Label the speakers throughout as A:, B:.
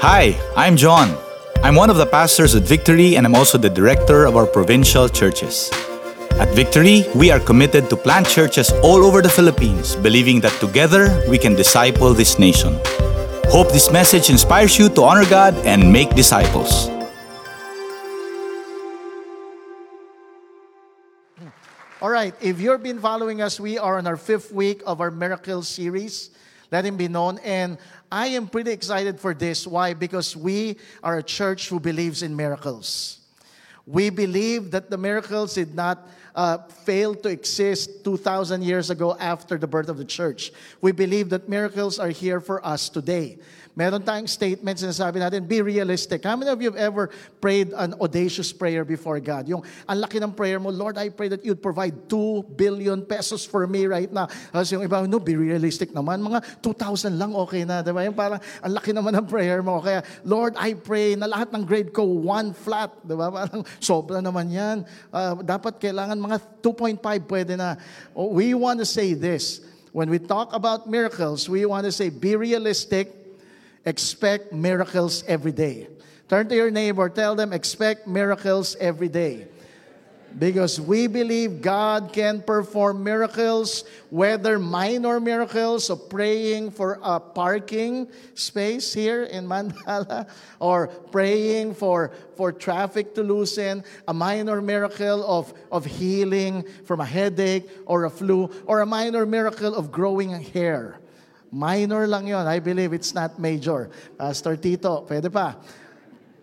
A: Hi, I'm John. I'm one of the pastors at Victory and I'm also the director of our provincial churches. At Victory, we are committed to plant churches all over the Philippines, believing that together we can disciple this nation. Hope this message inspires you to honor God and make disciples.
B: All right, if you've been following us, we are on our fifth week of our miracle series. Let him be known. And I am pretty excited for this. Why? Because we are a church who believes in miracles. We believe that the miracles did not uh, fail to exist 2,000 years ago after the birth of the church. We believe that miracles are here for us today. Meron tayong statements na sabi natin, be realistic. How many of you have ever prayed an audacious prayer before God? Yung ang laki ng prayer mo, Lord, I pray that you'd provide 2 billion pesos for me right now. Tapos yung iba, no, be realistic naman. Mga 2,000 lang okay na. Diba? Yung parang, ang laki naman ng prayer mo. Kaya, Lord, I pray na lahat ng grade ko, one flat. Diba? Parang sobra naman yan. Uh, dapat kailangan mga 2.5 pwede na. Oh, we want to say this. When we talk about miracles, we want to say, be realistic, expect miracles every day. Turn to your neighbor, tell them, expect miracles every day. Because we believe God can perform miracles, whether minor miracles of praying for a parking space here in Mandala, or praying for, for traffic to loosen, a minor miracle of, of healing from a headache or a flu, or a minor miracle of growing hair. Minor lang yon. I believe it's not major. Pastor Tito, pwede pa.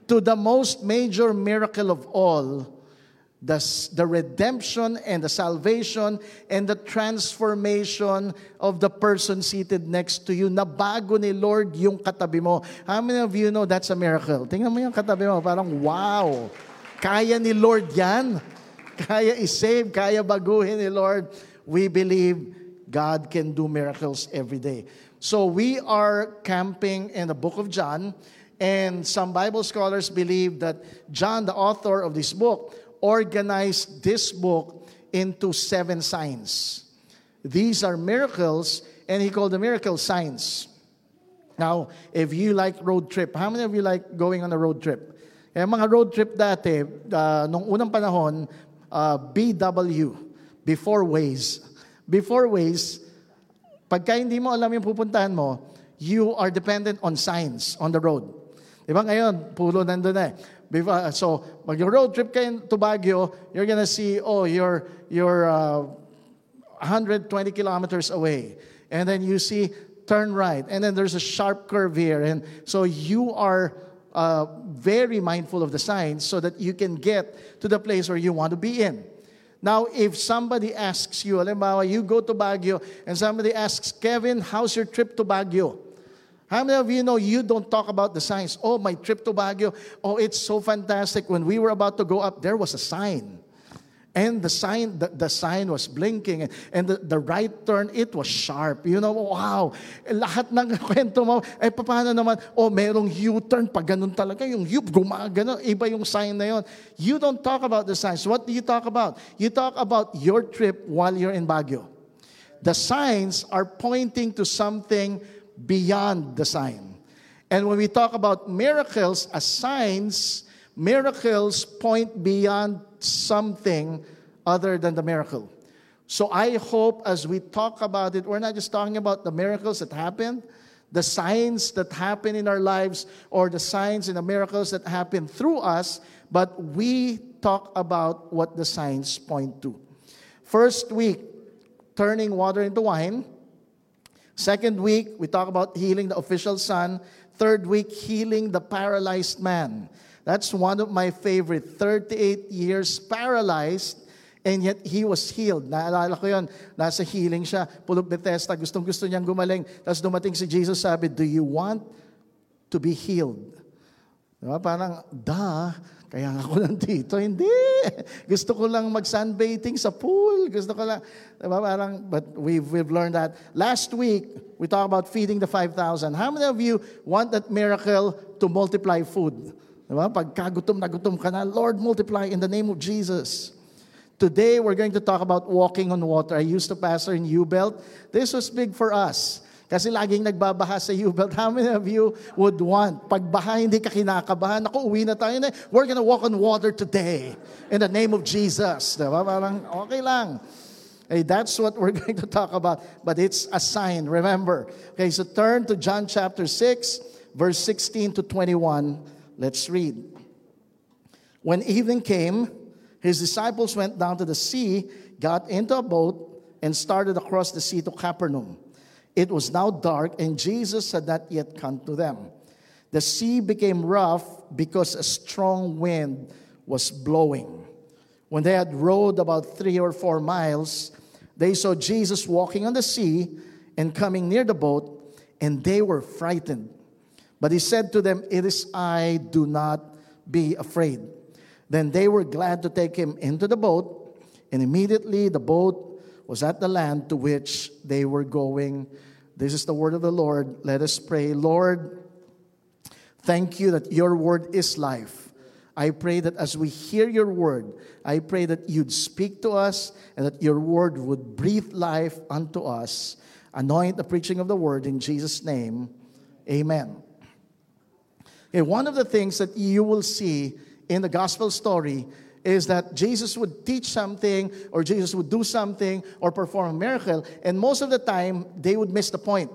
B: To the most major miracle of all, the, the redemption and the salvation and the transformation of the person seated next to you. Nabago ni Lord yung katabi mo. How many of you know that's a miracle? Tingnan mo yung katabi mo, parang wow. Kaya ni Lord yan. Kaya isave, kaya baguhin ni Lord. We believe God can do miracles every day. So we are camping in the book of John, and some Bible scholars believe that John, the author of this book, organized this book into seven signs. These are miracles, and he called the miracle signs. Now, if you like road trip, how many of you like going on a road trip? Eh, mga road trip dati, uh, nung unang panahon, uh, BW, before Waze. Before Waze, pagka hindi mo alam yung pupuntahan mo, you are dependent on signs on the road. Di ba ngayon, puro nandun na eh. Before, so, mag road trip kayo to Baguio, you're gonna see, oh, you're, you're uh, 120 kilometers away. And then you see, turn right. And then there's a sharp curve here. And so you are uh, very mindful of the signs so that you can get to the place where you want to be in. Now, if somebody asks you, halimbawa, you go to Baguio, and somebody asks, Kevin, how's your trip to Baguio? How many of you know you don't talk about the signs? Oh, my trip to Baguio. Oh, it's so fantastic. When we were about to go up, there was a sign. And the sign, the, the sign was blinking. And, the, the right turn, it was sharp. You know, wow. Lahat ng kwento mo, eh paano naman, oh, merong U-turn, pag ganun talaga, yung U, gumagano, iba yung sign na yon. You don't talk about the signs. What do you talk about? You talk about your trip while you're in Baguio. The signs are pointing to something beyond the sign. And when we talk about miracles as signs, miracles point beyond something other than the miracle. So I hope as we talk about it, we're not just talking about the miracles that happened, the signs that happen in our lives, or the signs and the miracles that happen through us, but we talk about what the signs point to. First week, turning water into wine. Second week, we talk about healing the official son. Third week, healing the paralyzed man. That's one of my favorite. 38 years paralyzed, and yet he was healed. Naalala ko yun, nasa healing siya, pulo Bethesda, gustong gusto niyang gumaling. Tapos dumating si Jesus, sabi, do you want to be healed? Diba? Parang, da, kaya ako nandito. Hindi. Gusto ko lang mag-sunbathing sa pool. Gusto ko lang, diba? Parang, but we've, we've learned that. Last week, we talked about feeding the 5,000. How many of you want that miracle to multiply food? Diba? Pagka gutom na gutom ka na, Lord, multiply in the name of Jesus. Today, we're going to talk about walking on water. I used to pastor in U-Belt. This was big for us Kasi laging nagbabaha sa U-Belt. How many of you would want? Pag baha, hindi ka kinakabahan. Ako, uwi na tayo na. We're gonna walk on water today. In the name of Jesus. Diba? Parang okay lang. Hey, that's what we're going to talk about. But it's a sign, remember. Okay, so turn to John chapter 6, verse 16 to 21. Let's read. When evening came, his disciples went down to the sea, got into a boat, and started across the sea to Capernaum. It was now dark, and Jesus had not yet come to them. The sea became rough because a strong wind was blowing. When they had rowed about three or four miles, they saw Jesus walking on the sea and coming near the boat, and they were frightened. But he said to them, It is I, do not be afraid. Then they were glad to take him into the boat, and immediately the boat was at the land to which they were going. This is the word of the Lord. Let us pray. Lord, thank you that your word is life. I pray that as we hear your word, I pray that you'd speak to us and that your word would breathe life unto us. Anoint the preaching of the word in Jesus' name. Amen. Okay, one of the things that you will see in the gospel story is that Jesus would teach something or Jesus would do something or perform a miracle, and most of the time, they would miss the point.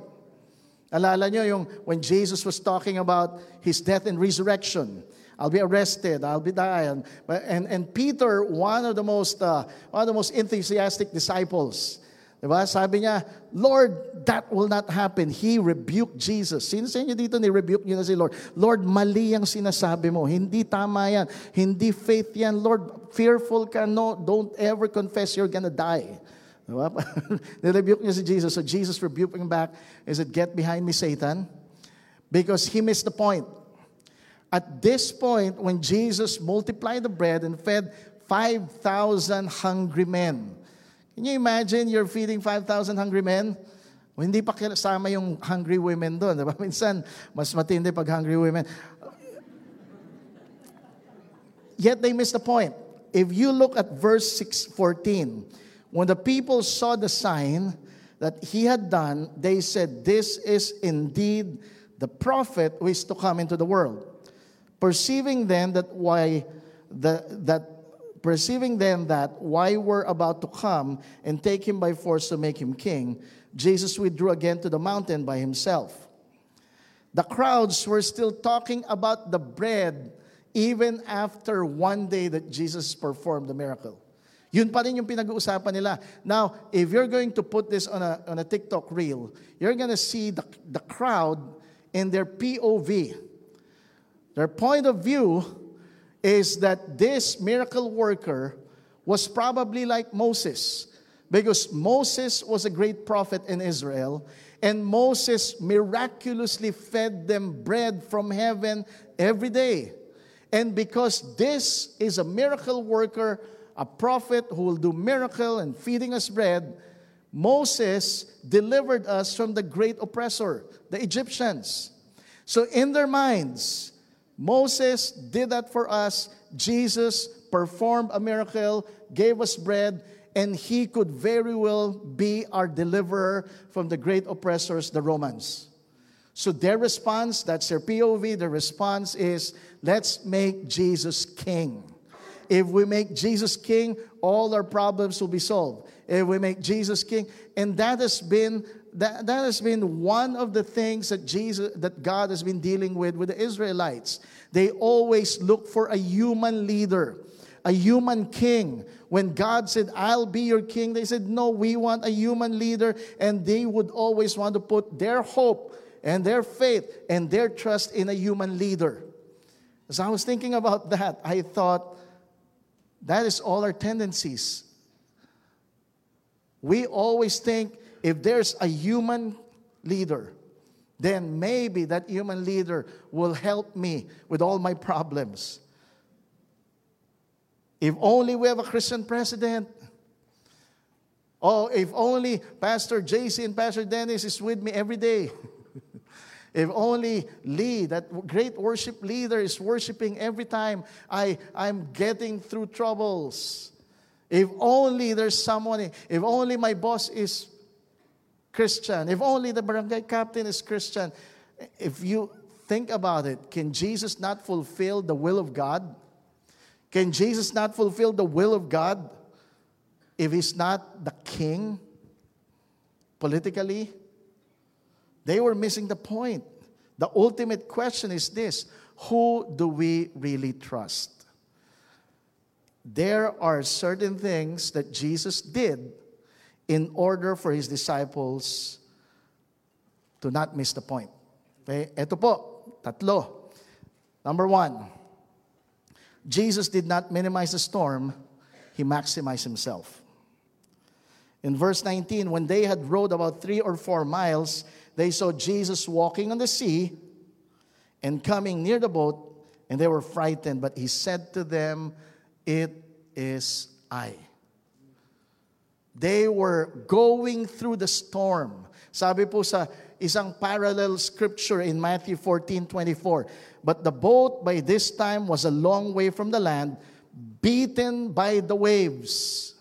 B: Alala nyo yung when Jesus was talking about his death and resurrection. I'll be arrested, I'll be dying. And, and Peter, one of the most, uh, one of the most enthusiastic disciples, Diba? Sabi niya, Lord, that will not happen. He rebuked Jesus. Sino sa inyo dito ni-rebuke niyo na si Lord? Lord, mali ang sinasabi mo. Hindi tama yan. Hindi faith yan. Lord, fearful ka. No, don't ever confess you're gonna die. Diba? Nirebuke niya si Jesus. So Jesus rebuking back. Is it, get behind me, Satan? Because he missed the point. At this point, when Jesus multiplied the bread and fed 5,000 hungry men, Can you imagine you're feeding 5,000 hungry men? O, hindi pa kasama yung hungry women doon. Diba? Minsan, mas matindi pag hungry women. Yet they miss the point. If you look at verse 6, 14, when the people saw the sign that he had done, they said, This is indeed the prophet who is to come into the world. Perceiving then that why the, that Perceiving then that why we're about to come and take him by force to make him king, Jesus withdrew again to the mountain by himself. The crowds were still talking about the bread even after one day that Jesus performed the miracle. Yun pa rin yung pinag-uusapan nila. Now, if you're going to put this on a, on a TikTok reel, you're to see the, the crowd in their POV. Their point of view is that this miracle worker was probably like Moses, because Moses was a great prophet in Israel, and Moses miraculously fed them bread from heaven every day. And because this is a miracle worker, a prophet who will do miracle and feeding us bread, Moses delivered us from the great oppressor, the Egyptians. So in their minds, Moses did that for us. Jesus performed a miracle, gave us bread, and he could very well be our deliverer from the great oppressors, the Romans. So their response, that's their POV, their response is let's make Jesus king. If we make Jesus king, all our problems will be solved. If we make Jesus king, and that has been that, that has been one of the things that Jesus that God has been dealing with with the Israelites. They always look for a human leader, a human king. When God said, I'll be your king, they said, No, we want a human leader. And they would always want to put their hope and their faith and their trust in a human leader. As I was thinking about that, I thought, that is all our tendencies. We always think if there's a human leader, then maybe that human leader will help me with all my problems. If only we have a Christian president. Oh, if only Pastor JC and Pastor Dennis is with me every day. if only Lee, that great worship leader, is worshiping every time I, I'm getting through troubles. If only there's someone, if only my boss is Christian. If only the barangay captain is Christian. If you think about it, can Jesus not fulfill the will of God? Can Jesus not fulfill the will of God if he's not the king politically? They were missing the point. The ultimate question is this who do we really trust? There are certain things that Jesus did in order for his disciples to not miss the point. Okay? Ito po, tatlo. Number one, Jesus did not minimize the storm, he maximized himself. In verse 19, when they had rowed about three or four miles, they saw Jesus walking on the sea and coming near the boat, and they were frightened. But he said to them, It is I. They were going through the storm. Sabi po sa isang parallel scripture in Matthew 14, 24. But the boat by this time was a long way from the land, beaten by the waves.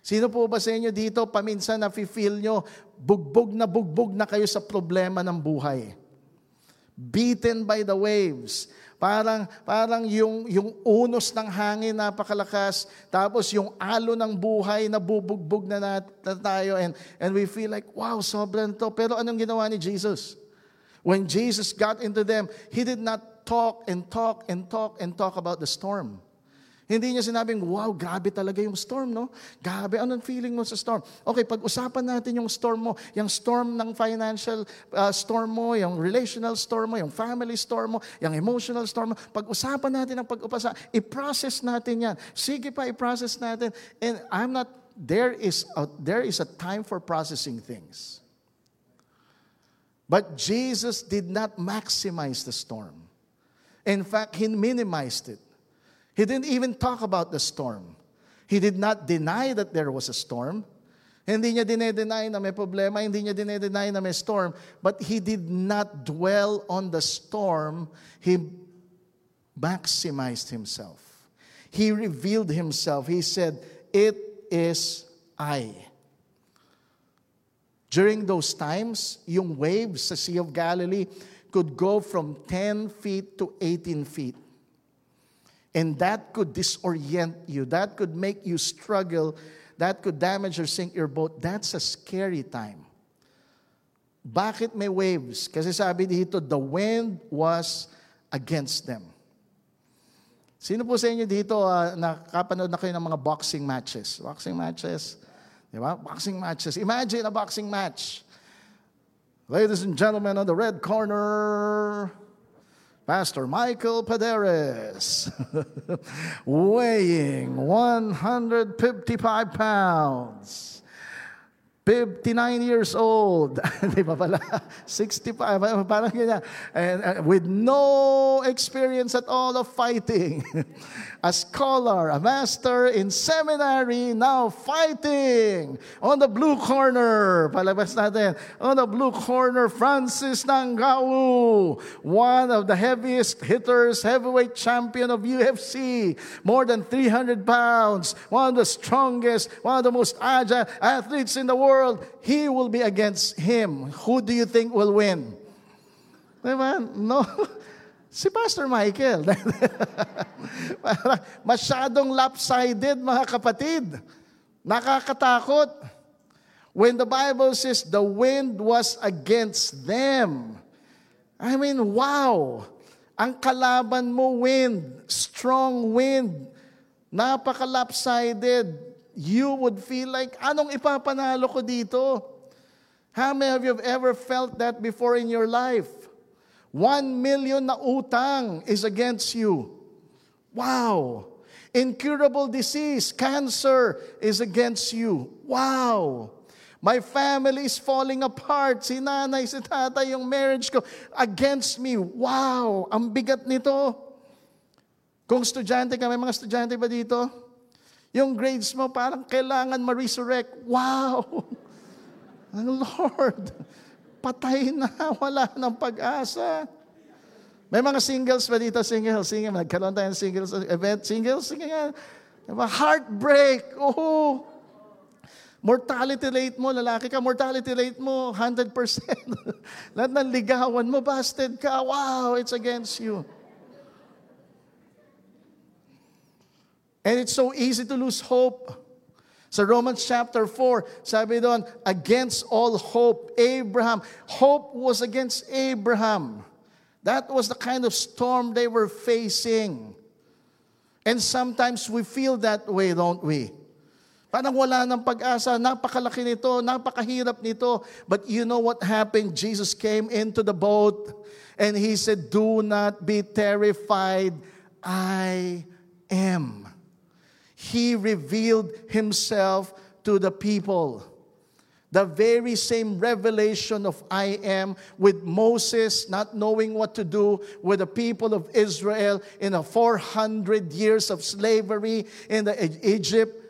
B: Sino po ba sa inyo dito, paminsan na feel nyo, bugbog na bugbog na kayo sa problema ng buhay? Beaten by the waves. Parang, parang yung, yung unos ng hangin napakalakas, tapos yung alo ng buhay na bubugbog na, na, na tayo, and, and we feel like, wow, sobrang to. Pero anong ginawa ni Jesus? When Jesus got into them, He did not talk and talk and talk and talk about the storm. Hindi niya sinabing, wow, grabe talaga yung storm, no? Grabe, anong feeling mo sa storm? Okay, pag-usapan natin yung storm mo, yung storm ng financial uh, storm mo, yung relational storm mo, yung family storm mo, yung emotional storm mo. Pag-usapan natin ang pag-upasa, i-process natin yan. Sige pa, i-process natin. And I'm not, there is a, there is a time for processing things. But Jesus did not maximize the storm. In fact, he minimized it. He didn't even talk about the storm. He did not deny that there was a storm. Hindi niya dinedeny na may problema, hindi niya dinedeny na may storm, but he did not dwell on the storm. He maximized himself. He revealed himself. He said, It is I. During those times, yung waves sa Sea of Galilee could go from 10 feet to 18 feet. And that could disorient you. That could make you struggle. That could damage or sink your boat. That's a scary time. Bakit may waves? Kasi sabi dito, the wind was against them. Sino po sa inyo dito uh, nakapanood na kayo ng mga boxing matches? Boxing matches. Di ba? Boxing matches. Imagine a boxing match. Ladies and gentlemen, on the red corner, Pastor Michael Paderes, weighing 155 pounds. 59 years old. Di ba pala? 65, parang ganyan. And, uh, with no experience at all of fighting. a scholar, a master in seminary, now fighting. On the blue corner, palabas natin, on the blue corner, Francis Ngannou, one of the heaviest hitters, heavyweight champion of UFC, more than 300 pounds, one of the strongest, one of the most agile athletes in the world world, he will be against him. Who do you think will win? Diba? No. Si Pastor Michael. Masyadong lopsided, mga kapatid. Nakakatakot. When the Bible says the wind was against them. I mean, wow. Ang kalaban mo, wind. Strong wind. Napaka-lopsided you would feel like, anong ipapanalo ko dito? How many of you have ever felt that before in your life? One million na utang is against you. Wow. Incurable disease, cancer is against you. Wow. My family is falling apart. Si nanay, si tatay, yung marriage ko against me. Wow, ang bigat nito. Kung estudyante ka, may mga estudyante ba dito? Yung grades mo parang kailangan ma-resurrect. Wow! Ang Lord, patay na, wala ng pag-asa. May mga singles ba dito? Single, single. Nagkaroon tayo ng singles event. Singles, sige nga. Diba? Heartbreak. Oh. Mortality rate mo, lalaki ka, mortality rate mo, 100%. Lahat ng ligawan mo, busted ka. Wow, it's against you. And it's so easy to lose hope. Sa Romans chapter 4, sabi doon, against all hope, Abraham. Hope was against Abraham. That was the kind of storm they were facing. And sometimes we feel that way, don't we? Parang wala ng pag-asa, napakalaki nito, napakahirap nito. But you know what happened? Jesus came into the boat and he said, Do not be terrified, I am. He revealed himself to the people. The very same revelation of I am with Moses not knowing what to do with the people of Israel in a 400 years of slavery in the Egypt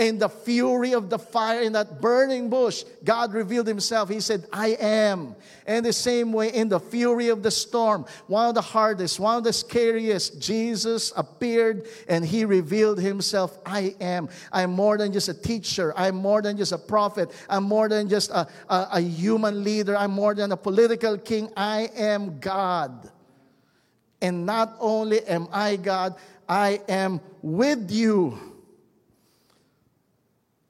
B: in the fury of the fire, in that burning bush, God revealed himself. He said, I am. And the same way, in the fury of the storm, one of the hardest, one of the scariest, Jesus appeared and he revealed himself, I am. I'm more than just a teacher. I'm more than just a prophet. I'm more than just a, a, a human leader. I'm more than a political king. I am God. And not only am I God, I am with you.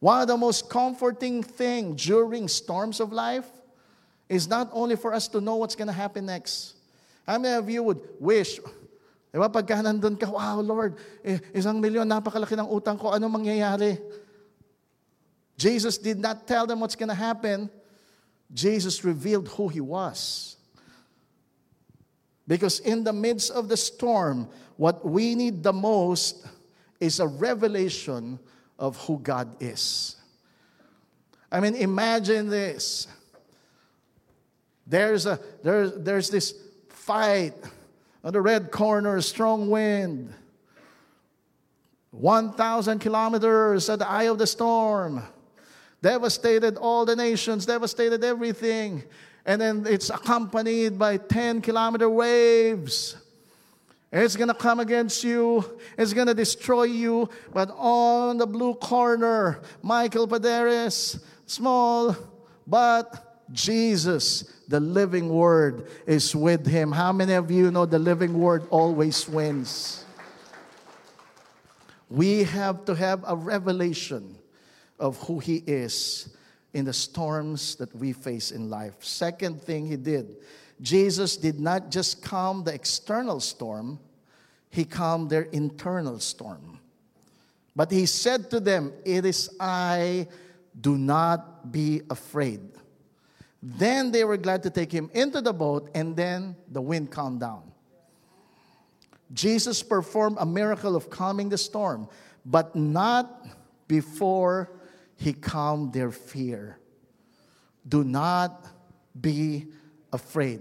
B: One of the most comforting things during storms of life is not only for us to know what's going to happen next. How many of you would wish, di pagka nandun ka, wow, Lord, eh, isang milyon, napakalaki ng utang ko, ano mangyayari? Jesus did not tell them what's going to happen. Jesus revealed who he was. Because in the midst of the storm, what we need the most is a revelation of who God is. I mean, imagine this. There's, a, there, there's this fight on the red corner, strong wind. 1,000 kilometers at the eye of the storm. Devastated all the nations, devastated everything. And then it's accompanied by 10 kilometer waves. It's going to come against you. It's going to destroy you. But on the blue corner, Michael Paderes, small, but Jesus, the living word, is with him. How many of you know the living word always wins? We have to have a revelation of who he is in the storms that we face in life. Second thing he did, Jesus did not just calm the external storm, he calmed their internal storm. But he said to them, It is I, do not be afraid. Then they were glad to take him into the boat, and then the wind calmed down. Jesus performed a miracle of calming the storm, but not before he calmed their fear. Do not be afraid.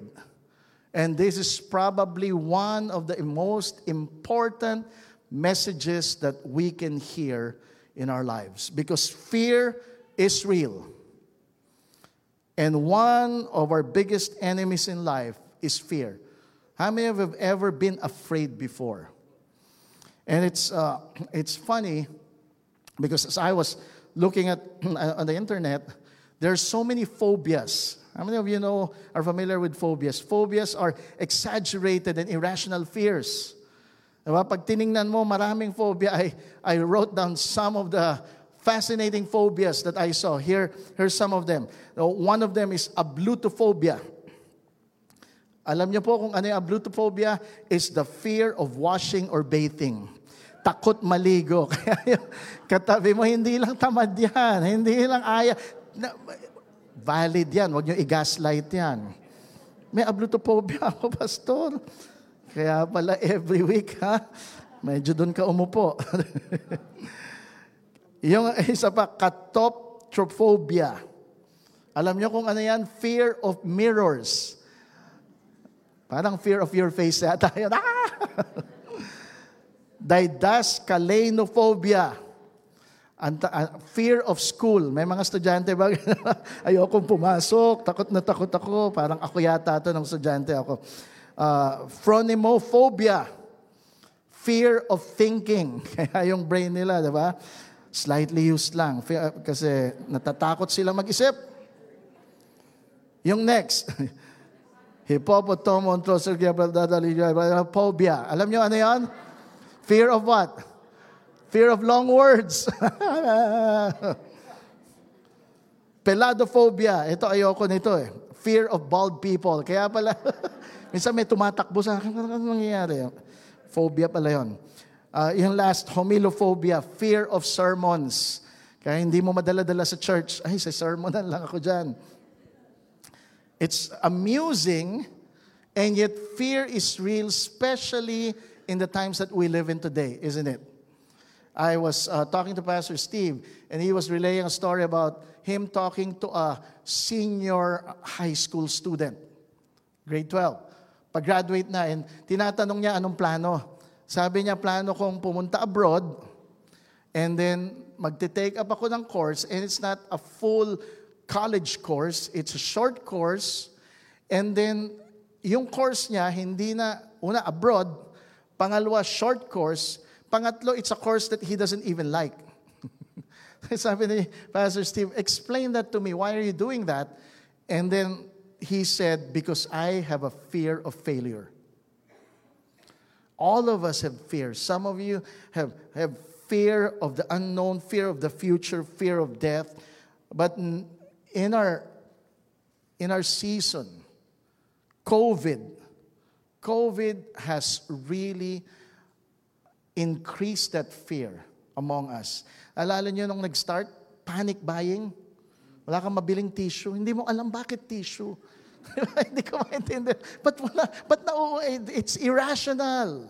B: And this is probably one of the most important messages that we can hear in our lives because fear is real. And one of our biggest enemies in life is fear. How many of you have ever been afraid before? And it's, uh, it's funny because as I was looking at on the internet, there's so many phobias how many of you know are familiar with phobias? Phobias are exaggerated and irrational fears. Diba? Pag tiningnan mo, maraming phobia. I, I wrote down some of the fascinating phobias that I saw. Here, here's some of them. One of them is ablutophobia. Alam niyo po kung ano yung ablutophobia? Is the fear of washing or bathing. Takot maligo. Kaya katabi mo, hindi lang tamad yan. Hindi lang aya. Valid yan. Huwag nyo i-gaslight yan. May ablutophobia ako, pastor. Kaya pala every week, ha? Medyo doon ka umupo. yung isa pa, catoptrophobia. Alam nyo kung ano yan? Fear of mirrors. Parang fear of your face yata. Ah! Didascalenophobia Anta, uh, fear of school. May mga estudyante ba? Ayokong pumasok, takot na takot ako. Parang ako yata to ng estudyante ako. Uh, phronemophobia. Fear of thinking. Kaya yung brain nila, di ba? Slightly used lang kasi natatakot sila mag-isip. Yung next, phobia. Alam nyo ano yan? Fear of what? Fear of long words. Peladophobia. Ito ayoko nito eh. Fear of bald people. Kaya pala, minsan may tumatakbo sa akin. Ano nangyayari? Phobia pala yon. Uh, yung last, homilophobia, fear of sermons. Kaya hindi mo madala-dala sa church. Ay, sa sermonan lang ako dyan. It's amusing, and yet fear is real, especially in the times that we live in today, isn't it? I was uh, talking to Pastor Steve, and he was relaying a story about him talking to a senior high school student, grade 12. Pag-graduate na, and tinatanong niya anong plano. Sabi niya, plano kong pumunta abroad and then magte-take up ako ng course and it's not a full college course, it's a short course. And then, yung course niya, hindi na, una, abroad, pangalawa, short course, pangatlo, it's a course that he doesn't even like. Sabi ni Pastor Steve, explain that to me. Why are you doing that? And then he said, because I have a fear of failure. All of us have fear. Some of you have, have fear of the unknown, fear of the future, fear of death. But in our, in our season, COVID, COVID has really increased that fear among us. Alala niyo nung nag-start, panic buying. Wala kang mabiling tissue. Hindi mo alam bakit tissue. Hindi ko maintindihan. But wala, but no, it's irrational.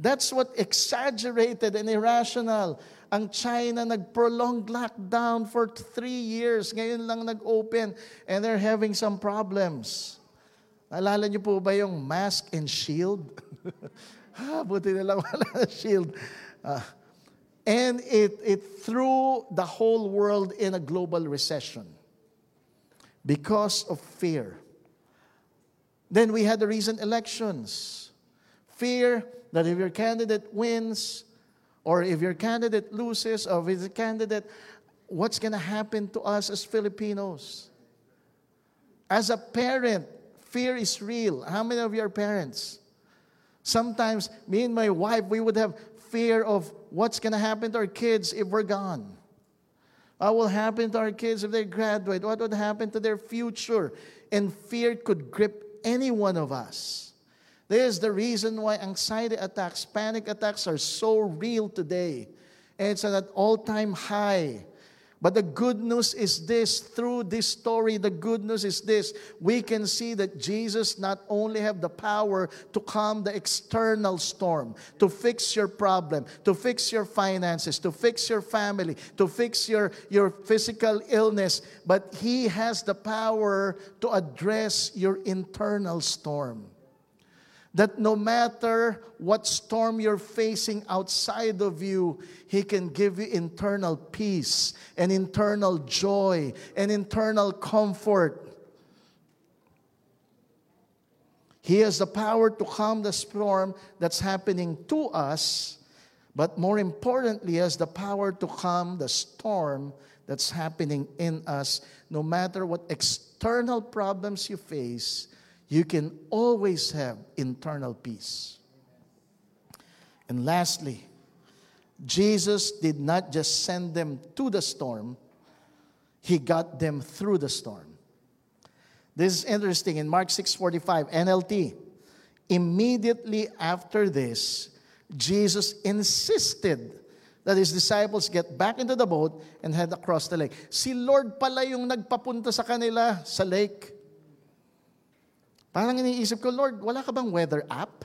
B: That's what exaggerated and irrational. Ang China nag-prolonged lockdown for three years. Ngayon lang nag-open and they're having some problems. Alala niyo po ba yung mask and shield? ha, buti na shield. Uh, and it, it threw the whole world in a global recession because of fear. Then we had the recent elections. Fear that if your candidate wins, or if your candidate loses, or if the candidate, what's going to happen to us as Filipinos? As a parent, fear is real. How many of you are parents? Sometimes, me and my wife, we would have fear of what's going to happen to our kids if we're gone. What will happen to our kids if they graduate? What would happen to their future? And fear could grip any one of us. This is the reason why anxiety attacks, panic attacks are so real today. And it's at an all time high. But the good news is this through this story, the good news is this. We can see that Jesus not only have the power to calm the external storm, to fix your problem, to fix your finances, to fix your family, to fix your, your physical illness, but he has the power to address your internal storm that no matter what storm you're facing outside of you, He can give you internal peace and internal joy and internal comfort. He has the power to calm the storm that's happening to us, but more importantly, has the power to calm the storm that's happening in us. No matter what external problems you face, you can always have internal peace. And lastly, Jesus did not just send them to the storm, he got them through the storm. This is interesting in Mark 6:45 NLT. Immediately after this, Jesus insisted that his disciples get back into the boat and head across the lake. Si Lord pala yung nagpapunta sa kanila sa lake. Parang iniisip ko, Lord, wala ka bang weather app?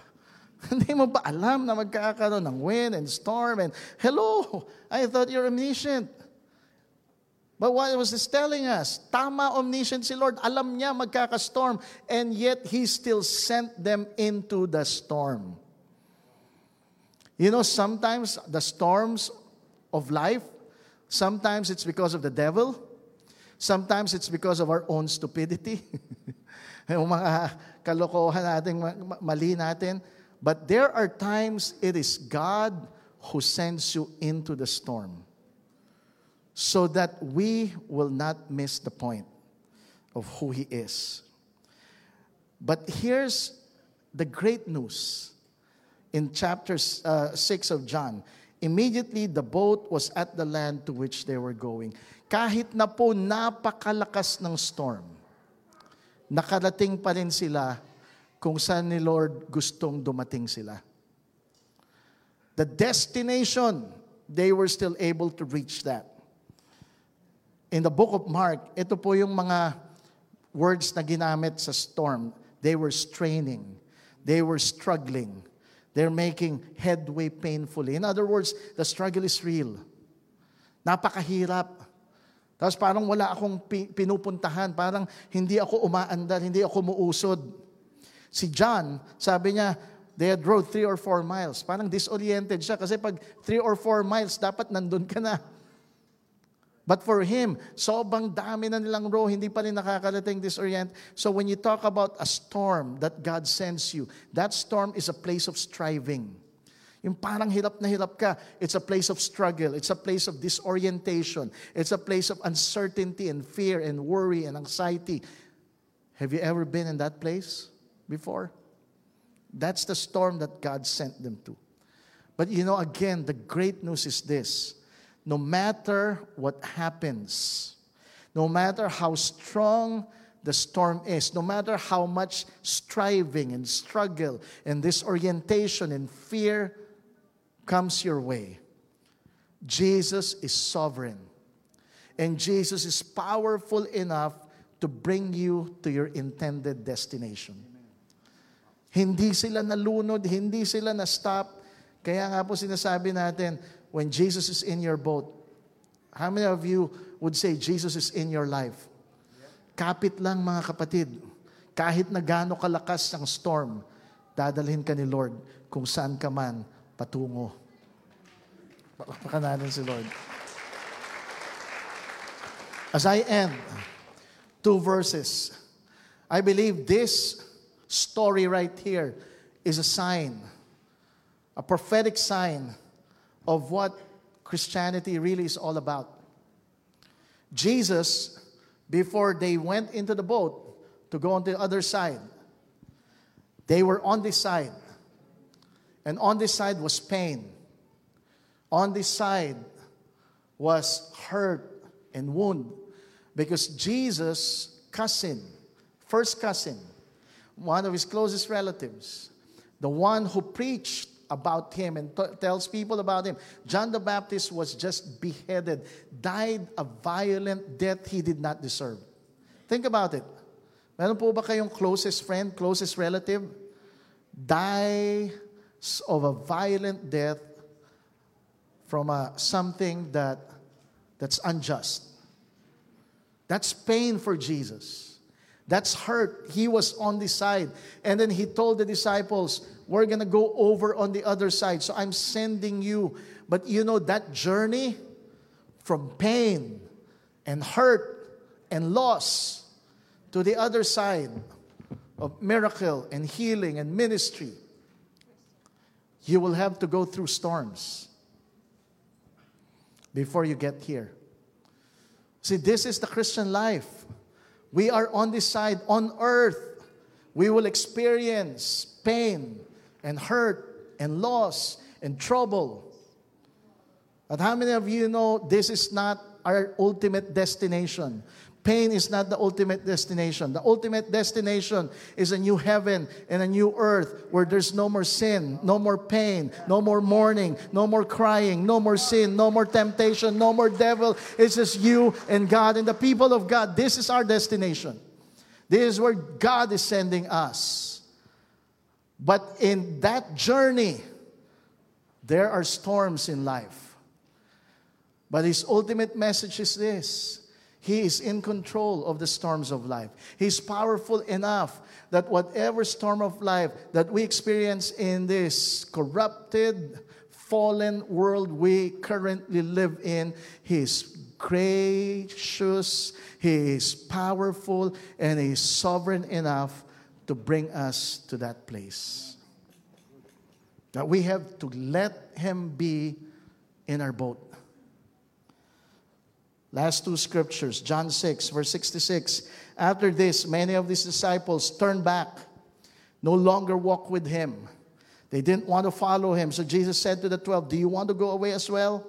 B: Hindi mo ba alam na magkakaroon ng wind and storm and hello, I thought you're omniscient. But what was this telling us? Tama omniscient si Lord. Alam niya magkaka-storm and yet He still sent them into the storm. You know, sometimes the storms of life, sometimes it's because of the devil, sometimes it's because of our own stupidity. yung mga kalokohan natin, mali natin. But there are times it is God who sends you into the storm. so that we will not miss the point of who He is. But here's the great news in chapter uh, 6 of John. Immediately, the boat was at the land to which they were going. Kahit na po napakalakas ng storm, nakarating pa rin sila kung saan ni Lord gustong dumating sila. The destination, they were still able to reach that. In the book of Mark, ito po yung mga words na ginamit sa storm. They were straining. They were struggling. They're making headway painfully. In other words, the struggle is real. Napakahirap. Tapos parang wala akong pinupuntahan. Parang hindi ako umaandar, hindi ako muusod. Si John, sabi niya, they had rode three or four miles. Parang disoriented siya kasi pag three or four miles, dapat nandun ka na. But for him, sobrang dami na nilang row, hindi pa rin nakakarating disorient. So when you talk about a storm that God sends you, that storm is a place of striving. Yung parang hirap na hirap ka, it's a place of struggle. It's a place of disorientation. It's a place of uncertainty and fear and worry and anxiety. Have you ever been in that place before? That's the storm that God sent them to. But you know, again, the great news is this no matter what happens, no matter how strong the storm is, no matter how much striving and struggle and disorientation and fear comes your way, Jesus is sovereign. And Jesus is powerful enough to bring you to your intended destination. Hindi sila nalunod, hindi sila na-stop. Kaya nga po sinasabi natin, when Jesus is in your boat, how many of you would say Jesus is in your life? Kapit lang mga kapatid. Kahit na gaano kalakas ang storm, dadalhin ka ni Lord kung saan ka man patungo. Natin si Lord. As I end, two verses. I believe this story right here is a sign, a prophetic sign of what Christianity really is all about. Jesus, before they went into the boat to go on the other side, they were on this side. And on this side was pain. On this side was hurt and wound. Because Jesus' cousin, first cousin, one of his closest relatives, the one who preached about him and t- tells people about him. John the Baptist was just beheaded, died a violent death he did not deserve. Think about it. Meron po ba kayong closest friend, closest relative? Die of a violent death from a, something that, that's unjust. That's pain for Jesus. That's hurt. He was on the side. And then he told the disciples, We're going to go over on the other side. So I'm sending you. But you know, that journey from pain and hurt and loss to the other side of miracle and healing and ministry, you will have to go through storms before you get here. See, this is the Christian life. We are on this side, on earth. We will experience pain and hurt and loss and trouble. But how many of you know this is not our ultimate destination? Pain is not the ultimate destination. The ultimate destination is a new heaven and a new earth where there's no more sin, no more pain, no more mourning, no more crying, no more sin, no more temptation, no more devil. It's just you and God and the people of God. This is our destination. This is where God is sending us. But in that journey, there are storms in life. But his ultimate message is this he is in control of the storms of life. He's powerful enough that whatever storm of life that we experience in this corrupted, fallen world we currently live in, He is gracious, He is powerful, and He is sovereign enough to bring us to that place. That we have to let Him be in our boat. Last two scriptures, John 6, verse 66. After this, many of his disciples turned back, no longer walk with him. They didn't want to follow him. So Jesus said to the twelve, Do you want to go away as well?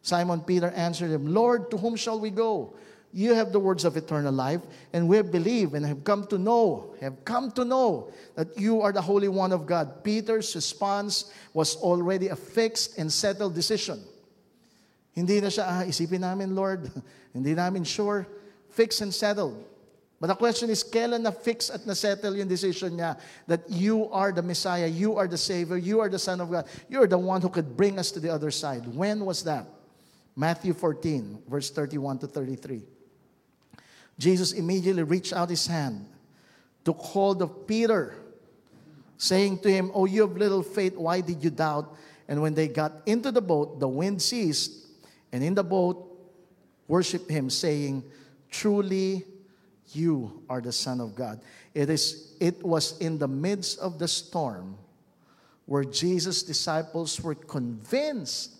B: Simon Peter answered him, Lord, to whom shall we go? You have the words of eternal life, and we believe and have come to know, have come to know that you are the Holy One of God. Peter's response was already a fixed and settled decision. Hindi na siya, ah, isipin namin, Lord. Hindi namin sure. Fixed and settled. But the question is, kailan na fix at na settle yung decision niya that you are the Messiah, you are the Savior, you are the Son of God, you are the one who could bring us to the other side. When was that? Matthew 14, verse 31 to 33. Jesus immediately reached out his hand, took hold of Peter, saying to him, Oh, you have little faith, why did you doubt? And when they got into the boat, the wind ceased, and in the boat worship him, saying, Truly, you are the Son of God. It, is, it was in the midst of the storm where Jesus' disciples were convinced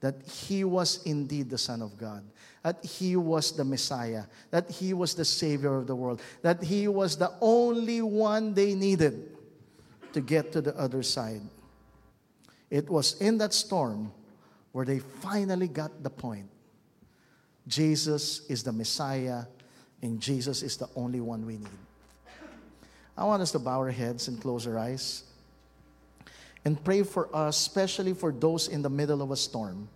B: that he was indeed the Son of God, that he was the Messiah, that he was the Savior of the world, that he was the only one they needed to get to the other side. It was in that storm where they finally got the point. Jesus is the Messiah, and Jesus is the only one we need. I want us to bow our heads and close our eyes and pray for us, especially for those in the middle of a storm.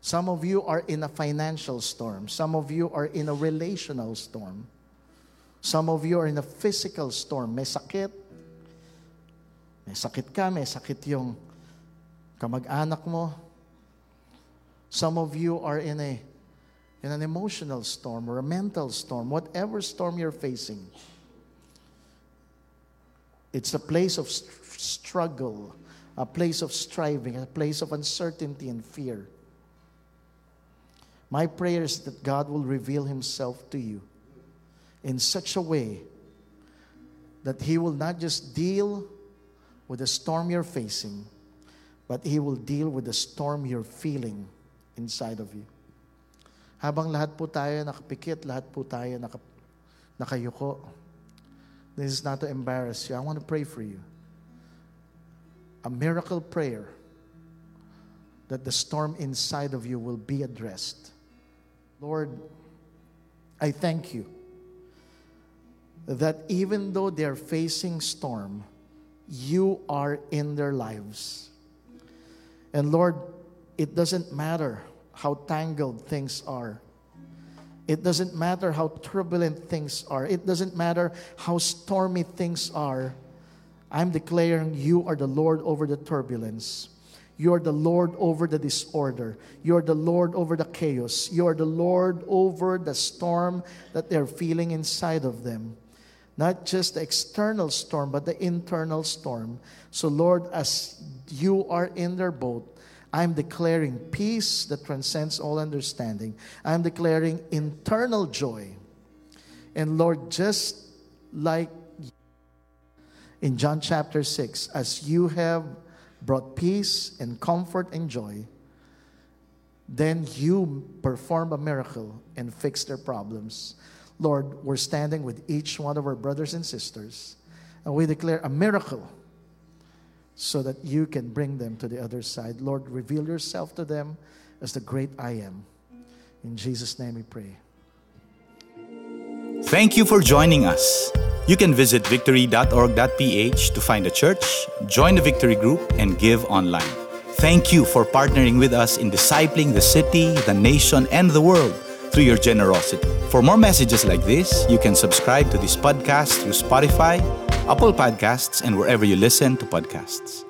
B: Some of you are in a financial storm. Some of you are in a relational storm. Some of you are in a physical storm. May sakit. May sakit ka, may sakit yung kamag-anak mo. Some of you are in a in an emotional storm or a mental storm, whatever storm you're facing. It's a place of struggle, a place of striving, a place of uncertainty and fear. My prayer is that God will reveal Himself to you in such a way that He will not just deal with the storm you're facing, but He will deal with the storm you're feeling inside of you. Habang lahat po tayo nakapikit, lahat po tayo naka, nakayuko. This is not to embarrass you. I want to pray for you. A miracle prayer that the storm inside of you will be addressed. Lord, I thank you that even though they're facing storm, you are in their lives. And Lord, it doesn't matter how tangled things are. It doesn't matter how turbulent things are. It doesn't matter how stormy things are. I'm declaring you are the Lord over the turbulence. You're the Lord over the disorder. You're the Lord over the chaos. You're the Lord over the storm that they're feeling inside of them. Not just the external storm, but the internal storm. So, Lord, as you are in their boat, I'm declaring peace that transcends all understanding. I'm declaring internal joy. And Lord, just like in John chapter 6, as you have brought peace and comfort and joy, then you perform a miracle and fix their problems. Lord, we're standing with each one of our brothers and sisters, and we declare a miracle so that you can bring them to the other side. Lord, reveal yourself to them as the great I am. In Jesus' name we pray.
A: Thank you for joining us. You can visit victory.org.ph to find a church, join the Victory Group, and give online. Thank you for partnering with us in discipling the city, the nation, and the world through your generosity. For more messages like this, you can subscribe to this podcast through Spotify, Apple Podcasts, and wherever you listen to podcasts.